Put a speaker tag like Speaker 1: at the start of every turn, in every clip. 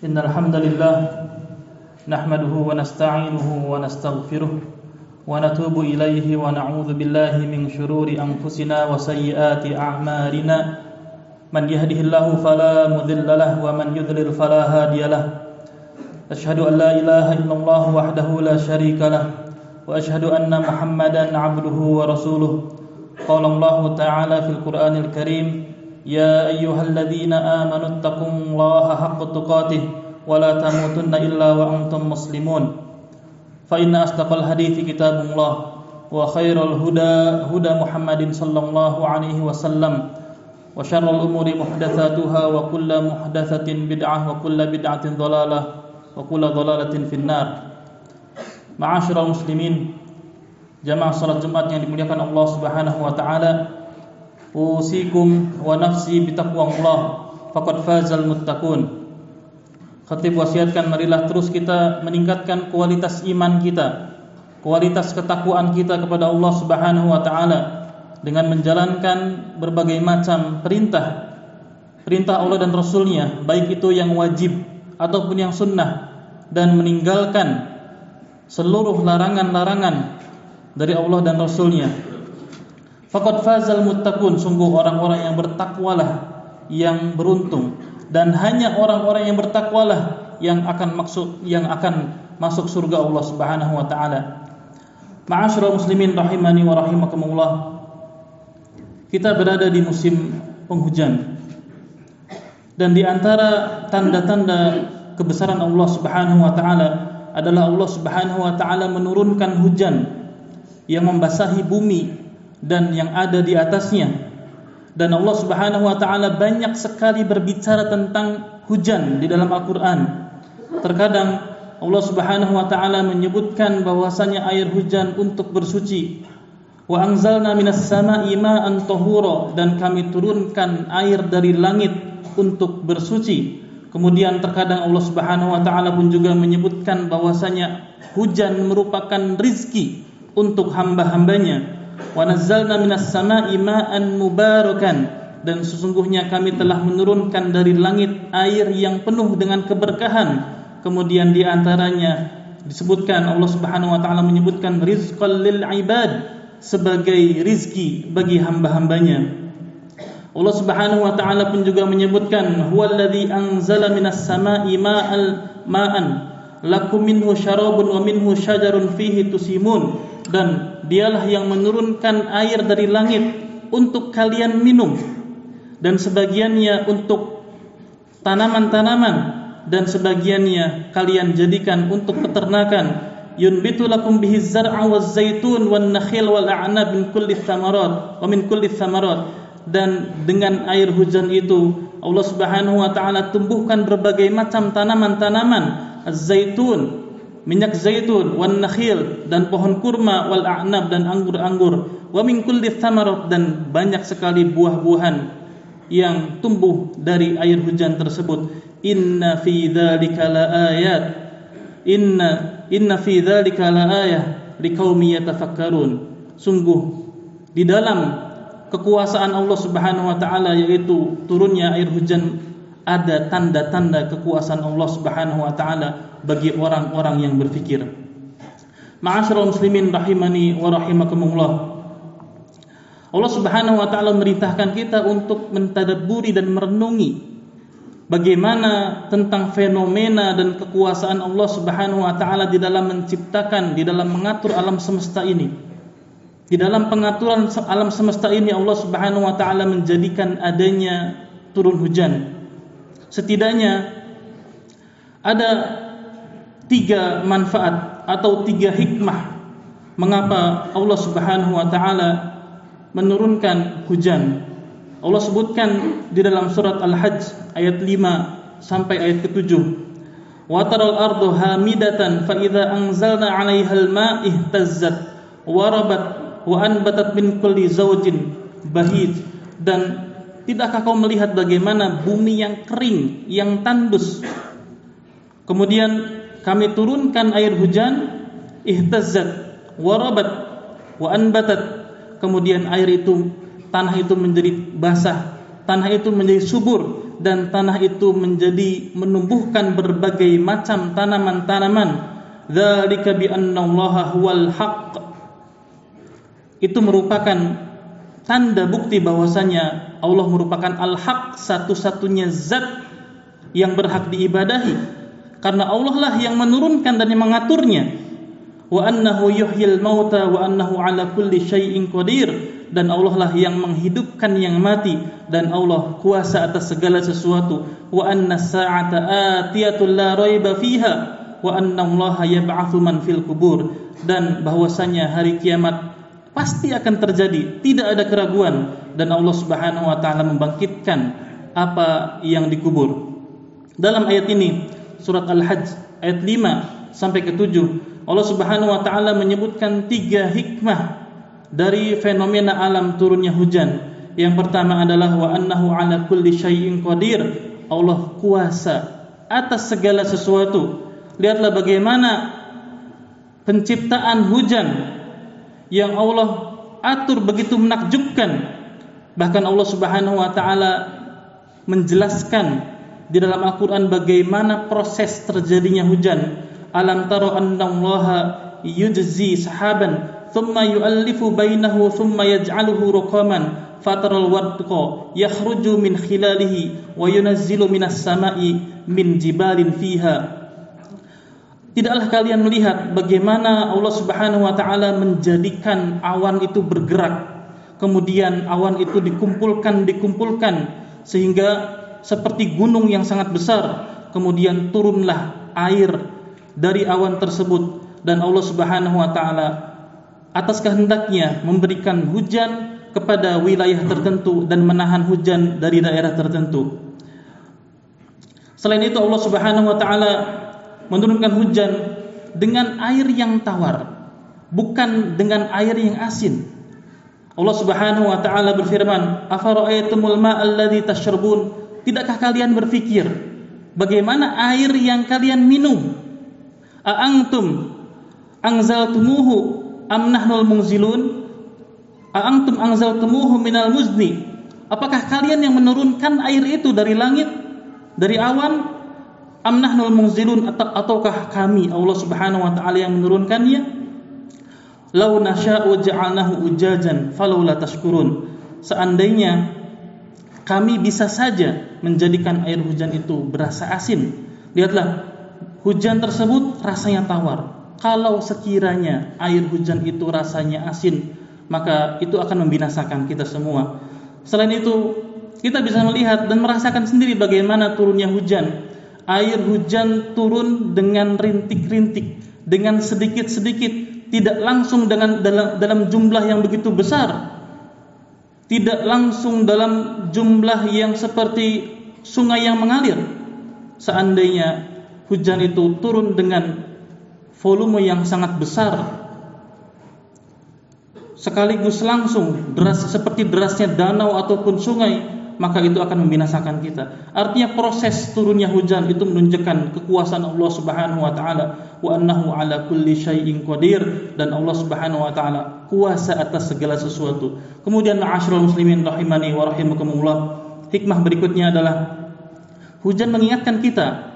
Speaker 1: إن الحمد لله نحمده ونستعينه ونستغفره ونتوب إليه ونعوذ بالله من شرور أنفسنا وسيئات أعمالنا. من يهده الله فلا مذل له ومن يذلل فلا هادي له. أشهد أن لا إله إلا الله وحده لا شريك له وأشهد أن محمدا عبده ورسوله. قال الله تعالى في القرآن الكريم يا أيها الذين آمنوا اتقوا الله حق تقاته ولا تموتن إلا وأنتم مسلمون فإن أصدق الحديث كتاب الله وخير الهدى هدى محمد صلى الله عليه وسلم وشر الأمور محدثاتها وكل محدثة بدعة وكل بدعة ضلالة وكل ضلالة في النار معاشر المسلمين jamaah salat Jumat yang dimuliakan Allah Subhanahu wa taala usikum wa nafsi bitaqwallah faqad fazal muttaqun Khatib wasiatkan marilah terus kita meningkatkan kualitas iman kita kualitas ketakwaan kita kepada Allah Subhanahu wa taala dengan menjalankan berbagai macam perintah perintah Allah dan Rasulnya baik itu yang wajib ataupun yang sunnah dan meninggalkan seluruh larangan-larangan dari Allah dan Rasulnya. Fakat fazal muttaqun sungguh orang-orang yang bertakwalah yang beruntung dan hanya orang-orang yang bertakwalah yang akan maksud yang akan masuk surga Allah Subhanahu wa taala. Ma'asyiral muslimin rahimani wa rahimakumullah. Kita berada di musim penghujan. Dan di antara tanda-tanda kebesaran Allah Subhanahu wa taala adalah Allah Subhanahu wa taala menurunkan hujan yang membasahi bumi dan yang ada di atasnya. Dan Allah Subhanahu wa taala banyak sekali berbicara tentang hujan di dalam Al-Qur'an. Terkadang Allah Subhanahu wa taala menyebutkan bahwasanya air hujan untuk bersuci. Wa anzalna minas sama'i ma'an tahura dan kami turunkan air dari langit untuk bersuci. Kemudian terkadang Allah Subhanahu wa taala pun juga menyebutkan bahwasanya hujan merupakan rizki untuk hamba-hambanya wa nazzalna minas sama'i ma'an mubarakan. Dan sesungguhnya kami telah menurunkan dari langit air yang penuh dengan keberkahan. Kemudian di antaranya disebutkan Allah Subhanahu wa taala menyebutkan rizqal lil ibad sebagai rizki bagi hamba-hambanya. Allah Subhanahu wa taala pun juga menyebutkan huwallazi anzala minas sama'i ma'al ma'an. Lakum minhu syarabun wa minhu syajarun fihi tusimun dan dialah yang menurunkan air dari langit untuk kalian minum dan sebagiannya untuk tanaman-tanaman dan sebagiannya kalian jadikan untuk peternakan. Yunbitu lakum bihi zar'a waz zaitun wan nakhil wal a'nab min kulli thamarat wa min kulli thamarat. Dan dengan air hujan itu Allah Subhanahu wa taala tumbuhkan berbagai macam tanaman-tanaman. Az-zaitun minyak zaitun wan nakhil dan pohon kurma wal a'nab dan anggur-anggur. Wa min kulli thamarat dan banyak sekali buah-buahan yang tumbuh dari air hujan tersebut. Inna fi dzalika laayat inna inna fi dzalika laayah liqaumi yatafakkarun. Sungguh di dalam kekuasaan Allah Subhanahu wa taala yaitu turunnya air hujan ada tanda-tanda kekuasaan Allah Subhanahu wa taala bagi orang-orang yang berfikir. Ma'asyiral muslimin rahimani wa rahimakumullah. Allah Subhanahu wa taala merintahkan kita untuk mentadabburi dan merenungi bagaimana tentang fenomena dan kekuasaan Allah Subhanahu wa taala di dalam menciptakan, di dalam mengatur alam semesta ini. Di dalam pengaturan alam semesta ini Allah Subhanahu wa taala menjadikan adanya turun hujan. Setidaknya ada tiga manfaat atau tiga hikmah mengapa Allah Subhanahu wa taala menurunkan hujan. Allah sebutkan di dalam surat Al-Hajj ayat 5 sampai ayat ke-7. Wa taral ardu hamidatan fa idza anzalna 'alaiha al-ma' ihtazzat wa wa anbatat min kulli zawjin bahij dan tidakkah kau melihat bagaimana bumi yang kering, yang tandus kemudian kami turunkan air hujan ihtazzat warabat wa anbatat kemudian air itu tanah itu menjadi basah tanah itu menjadi subur dan tanah itu menjadi menumbuhkan berbagai macam tanaman-tanaman. Dzalika bi annallaha huwal haqq. Itu merupakan tanda bukti bahwasanya Allah merupakan al-haq satu-satunya zat yang berhak diibadahi. Karena Allah lah yang menurunkan dan yang mengaturnya. Wa annahu yuhyil mauta wa annahu ala kulli syai'in qadir. Dan Allah lah yang menghidupkan yang mati. Dan Allah kuasa atas segala sesuatu. Wa anna sa'ata atiyatul la raiba fiha. Wa anna Allah yab'atsu man fil kubur. Dan bahwasanya hari kiamat pasti akan terjadi tidak ada keraguan dan Allah Subhanahu wa taala membangkitkan apa yang dikubur dalam ayat ini surat Al-Hajj ayat 5 sampai ke 7 Allah Subhanahu wa taala menyebutkan tiga hikmah dari fenomena alam turunnya hujan. Yang pertama adalah wa annahu ala kulli syai'in qadir. Allah kuasa atas segala sesuatu. Lihatlah bagaimana penciptaan hujan yang Allah atur begitu menakjubkan. Bahkan Allah Subhanahu wa taala menjelaskan di dalam Al-Qur'an bagaimana proses terjadinya hujan. Alam taro anna Allah yujzi sahaban thumma yu'allifu bainahu thumma yaj'aluhu ruqaman. Fataral wadqa yakhruju min khilalihi wa yunazzilu minas sama'i min jibalin fiha Tidaklah kalian melihat bagaimana Allah Subhanahu wa taala menjadikan awan itu bergerak kemudian awan itu dikumpulkan dikumpulkan sehingga seperti gunung yang sangat besar kemudian turunlah air dari awan tersebut dan Allah Subhanahu wa taala atas kehendaknya memberikan hujan kepada wilayah tertentu dan menahan hujan dari daerah tertentu. Selain itu Allah Subhanahu wa taala menurunkan hujan dengan air yang tawar, bukan dengan air yang asin. Allah Subhanahu wa taala berfirman, "Afara'aytumul ma'al ladzi tashrabun?" Tidakkah kalian berpikir bagaimana air yang kalian minum? A'antum anzaltumuhu am nahnul munzilun? A'antum anzaltumuhu minal muzni? Apakah kalian yang menurunkan air itu dari langit, dari awan? Am munzilun ataukah kami Allah Subhanahu wa taala yang menurunkannya? Lau nasya'u ja'alnahu ujajan falaula tashkurun. Seandainya kami bisa saja menjadikan air hujan itu berasa asin. Lihatlah hujan tersebut rasanya tawar. Kalau sekiranya air hujan itu rasanya asin, maka itu akan membinasakan kita semua. Selain itu, kita bisa melihat dan merasakan sendiri bagaimana turunnya hujan. Air hujan turun dengan rintik-rintik, dengan sedikit-sedikit, tidak langsung dengan dalam, dalam jumlah yang begitu besar. Tidak langsung dalam jumlah yang seperti sungai yang mengalir. Seandainya hujan itu turun dengan volume yang sangat besar sekaligus langsung deras seperti derasnya danau ataupun sungai maka itu akan membinasakan kita. Artinya proses turunnya hujan itu menunjukkan kekuasaan Allah Subhanahu wa taala wa annahu ala kulli syai'in qadir dan Allah Subhanahu wa taala kuasa atas segala sesuatu. Kemudian ma'asyiral muslimin rahimani wa rahimakumullah, hikmah berikutnya adalah hujan mengingatkan kita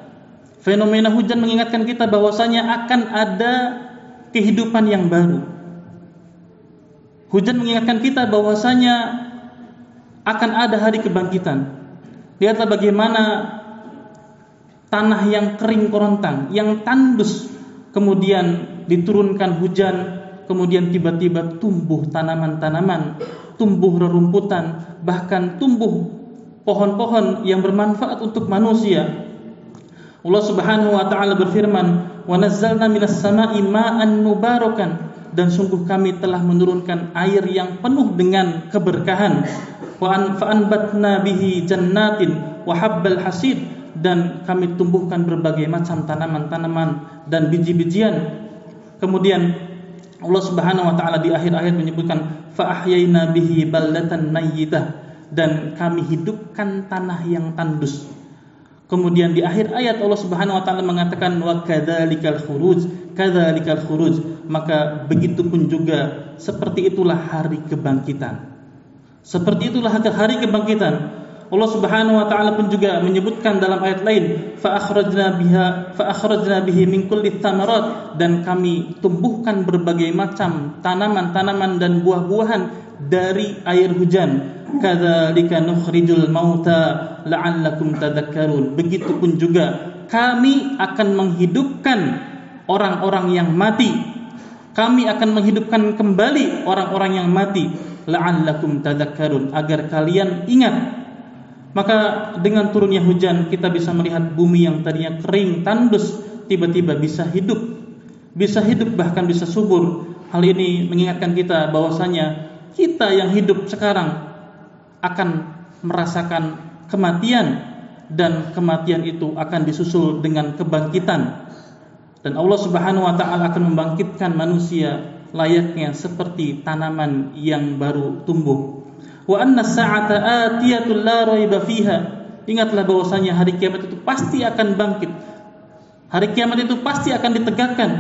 Speaker 1: Fenomena hujan mengingatkan kita bahwasanya akan ada kehidupan yang baru. Hujan mengingatkan kita bahwasanya akan ada hari kebangkitan. Lihatlah bagaimana tanah yang kering korontang, yang tandus, kemudian diturunkan hujan, kemudian tiba-tiba tumbuh tanaman-tanaman, tumbuh rerumputan, bahkan tumbuh pohon-pohon yang bermanfaat untuk manusia Allah Subhanahu wa taala berfirman, "Wa nazzalna minas sama'i ma'an mubarakan." Dan sungguh kami telah menurunkan air yang penuh dengan keberkahan. Fa'anbatna bihi jannatin hasid dan kami tumbuhkan berbagai macam tanaman-tanaman dan biji-bijian. Kemudian Allah Subhanahu wa taala di akhir ayat menyebutkan fa bihi baldatan mayyitah dan kami hidupkan tanah yang tandus Kemudian di akhir ayat Allah Subhanahu wa taala mengatakan wa kadzalikal khuruj, kadzalikal khuruj. Maka begitu pun juga seperti itulah hari kebangkitan. Seperti itulah hari kebangkitan. Allah Subhanahu wa taala pun juga menyebutkan dalam ayat lain, fa akhrajna biha fa akhrajna bihi min kulli thamarat dan kami tumbuhkan berbagai macam tanaman-tanaman dan buah-buahan dari air hujan. Kadzalika nukhrijul mauta la'allakum tadhakkarun. Begitupun juga kami akan menghidupkan orang-orang yang mati. Kami akan menghidupkan kembali orang-orang yang mati la'allakum tadhakkarun agar kalian ingat maka dengan turunnya hujan kita bisa melihat bumi yang tadinya kering, tandus, tiba-tiba bisa hidup. Bisa hidup bahkan bisa subur. Hal ini mengingatkan kita bahwasanya kita yang hidup sekarang akan merasakan kematian dan kematian itu akan disusul dengan kebangkitan. Dan Allah Subhanahu wa taala akan membangkitkan manusia layaknya seperti tanaman yang baru tumbuh wa anna sa'ata atiyatul la raiba fiha. Ingatlah bahwasanya hari kiamat itu pasti akan bangkit. Hari kiamat itu pasti akan ditegakkan.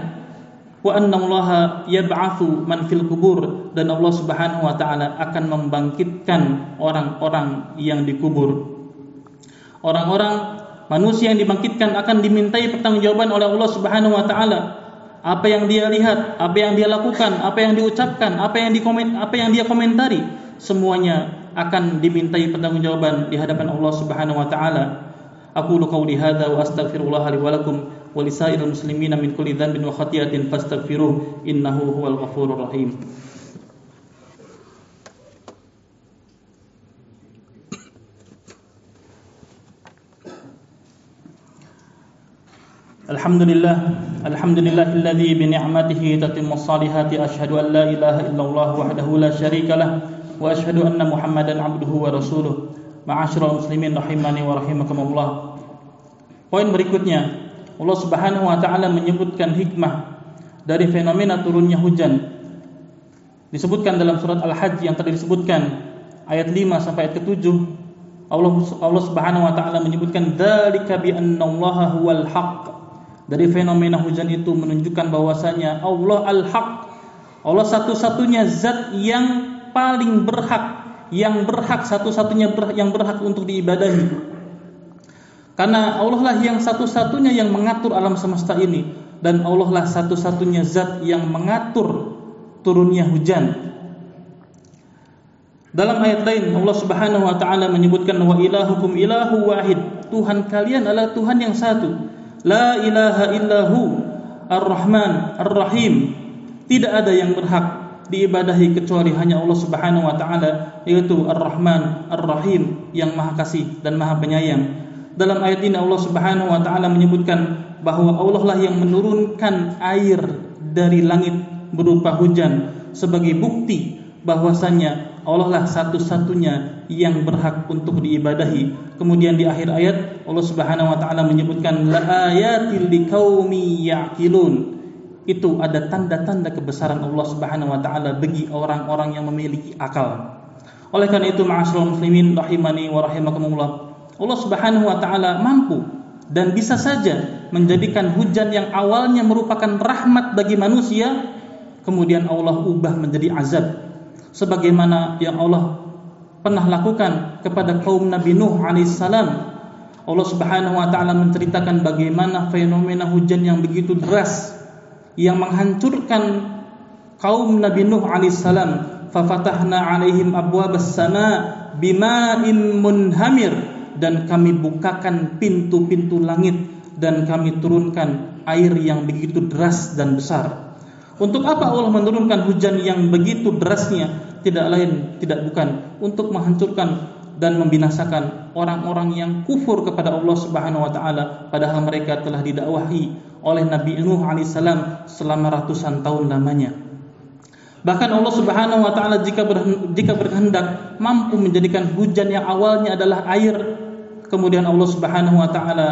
Speaker 1: Wa anna Allah yab'atsu man fil kubur dan Allah Subhanahu wa taala akan membangkitkan orang-orang yang dikubur. Orang-orang manusia yang dibangkitkan akan dimintai pertanggungjawaban oleh Allah Subhanahu wa taala apa yang dia lihat, apa yang dia lakukan, apa yang diucapkan, apa yang dikomen, apa yang dia komentari semuanya akan dimintai pertanggungjawaban di hadapan Allah Subhanahu wa taala. Aku qauli hadza wa astaghfirullah li wa lakum wa lisairil muslimina min kulli dhanbin wa khati'atin fastaghfiruh innahu huwal ghafurur rahim. الحمد لله الحمد لله الذي بنعمته تتم الصالحات أشهد أن لا إله إلا الله وحده لا شريك له وأشهد أن محمدا عبده ورسوله معاشر المسلمين رحمني ورحمكم الله Poin berikutnya Allah Subhanahu wa taala menyebutkan hikmah dari fenomena turunnya hujan. Disebutkan dalam surat Al-Hajj yang tadi disebutkan ayat 5 sampai ayat ke-7 Allah Allah Subhanahu wa taala menyebutkan dzalika bi annallaha huwal haqq. Dari fenomena hujan itu menunjukkan bahwasanya Allah al-haq. Allah satu-satunya zat yang paling berhak yang berhak satu-satunya yang berhak untuk diibadahi. Karena Allah lah yang satu-satunya yang mengatur alam semesta ini dan Allah lah satu-satunya zat yang mengatur turunnya hujan. Dalam ayat lain Allah Subhanahu wa taala menyebutkan wa ilahukum ilahu wahid. Tuhan kalian adalah Tuhan yang satu. La ilaha illahu Ar-Rahman Ar-Rahim. Tidak ada yang berhak diibadahi kecuali hanya Allah Subhanahu wa taala yaitu Ar-Rahman Ar-Rahim yang Maha Kasih dan Maha Penyayang. Dalam ayat ini Allah Subhanahu wa taala menyebutkan bahwa Allah lah yang menurunkan air dari langit berupa hujan sebagai bukti bahwasanya Allah lah satu-satunya yang berhak untuk diibadahi. Kemudian di akhir ayat Allah Subhanahu wa taala menyebutkan la ayatil liqaumi ya'qilun itu ada tanda-tanda kebesaran Allah Subhanahu wa taala bagi orang-orang yang memiliki akal. Oleh karena itu ma'asyiral muslimin rahimani wa rahimakumullah. Allah Subhanahu wa taala mampu dan bisa saja menjadikan hujan yang awalnya merupakan rahmat bagi manusia kemudian Allah ubah menjadi azab sebagaimana yang Allah pernah lakukan kepada kaum Nabi Nuh alaihissalam. Allah Subhanahu wa taala menceritakan bagaimana fenomena hujan yang begitu deras yang menghancurkan kaum Nabi Nuh alaihissalam fafatahna alaihim abwabas sama bima'in munhamir dan kami bukakan pintu-pintu langit dan kami turunkan air yang begitu deras dan besar. Untuk apa Allah menurunkan hujan yang begitu derasnya? Tidak lain, tidak bukan untuk menghancurkan dan membinasakan orang-orang yang kufur kepada Allah Subhanahu wa taala padahal mereka telah didakwahi oleh Nabi Nuh alaihissalam selama ratusan tahun lamanya. Bahkan Allah Subhanahu wa taala jika jika berkehendak mampu menjadikan hujan yang awalnya adalah air kemudian Allah Subhanahu wa taala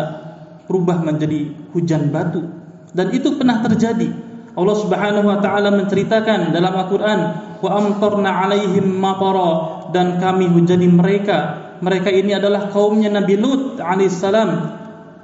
Speaker 1: berubah menjadi hujan batu dan itu pernah terjadi. Allah Subhanahu wa taala menceritakan dalam Al-Qur'an wa amtarna alaihim matara dan kami hujani mereka. Mereka ini adalah kaumnya Nabi Lut alaihissalam.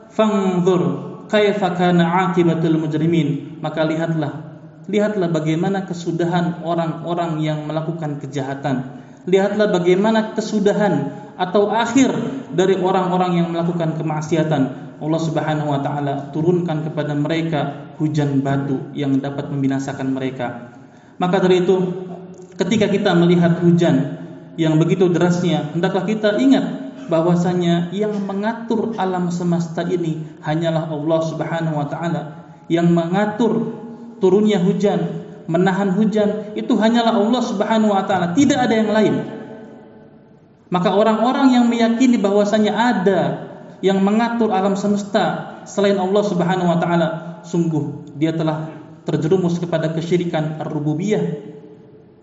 Speaker 1: Fangzur kaifa kana akibatul mujrimin maka lihatlah lihatlah bagaimana kesudahan orang-orang yang melakukan kejahatan lihatlah bagaimana kesudahan atau akhir dari orang-orang yang melakukan kemaksiatan Allah Subhanahu wa taala turunkan kepada mereka hujan batu yang dapat membinasakan mereka. Maka dari itu ketika kita melihat hujan yang begitu derasnya hendaklah kita ingat bahwasanya yang mengatur alam semesta ini hanyalah Allah Subhanahu wa taala. Yang mengatur turunnya hujan menahan hujan itu hanyalah Allah Subhanahu wa taala, tidak ada yang lain. Maka orang-orang yang meyakini bahwasanya ada yang mengatur alam semesta selain Allah Subhanahu wa taala, sungguh dia telah terjerumus kepada kesyirikan ar-rububiyah.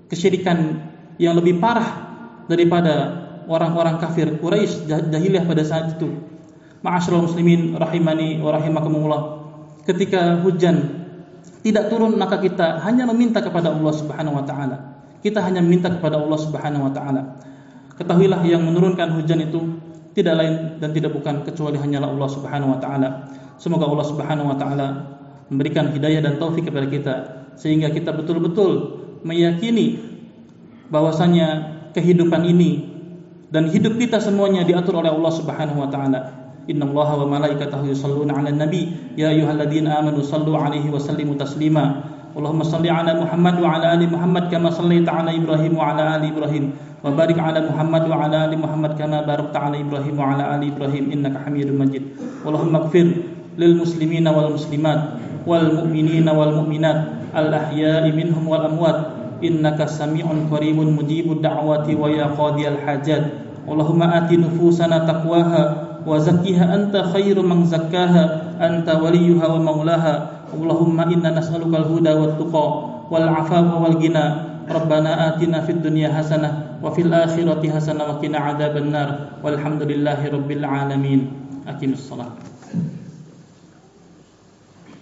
Speaker 1: Kesyirikan yang lebih parah daripada orang-orang kafir Quraisy jahiliyah pada saat itu. Ma'asyiral muslimin rahimani wa rahimakumullah. Ketika hujan tidak turun maka kita hanya meminta kepada Allah Subhanahu wa taala. Kita hanya meminta kepada Allah Subhanahu wa taala. Ketahuilah yang menurunkan hujan itu tidak lain dan tidak bukan kecuali hanyalah Allah Subhanahu wa taala. Semoga Allah Subhanahu wa taala memberikan hidayah dan taufik kepada kita sehingga kita betul-betul meyakini bahwasanya kehidupan ini dan hidup kita semuanya diatur oleh Allah Subhanahu wa taala. Innallaha wa malaikatahu yusalluna 'alan nabi ya ayyuhalladzina amanu sallu 'alaihi wa sallimu taslima. Allahumma salli 'ala Muhammad wa 'ala ali Muhammad kama sallaita 'ala Ibrahim wa 'ala ali Ibrahim وبارك على محمد وعلى آل محمد كما باركت على إبراهيم وعلى آل إبراهيم إنك حميد مجيد اللهم اغفر للمسلمين والمسلمات والمؤمنين والمؤمنات الأحياء منهم والأموات إنك سميع قريب مجيب الدعوات ويا قاضي الحاجات اللهم آت نفوسنا تقواها وزكها أنت خير من زكاها أنت وليها ومولاها اللهم إنا نسألك الهدى والتقى والعفاف والغنى ربنا آتنا في الدنيا حسنة وفي الآخرة حسنة وقنا عذاب النار والحمد لله رب العالمين. أقم الصلاة.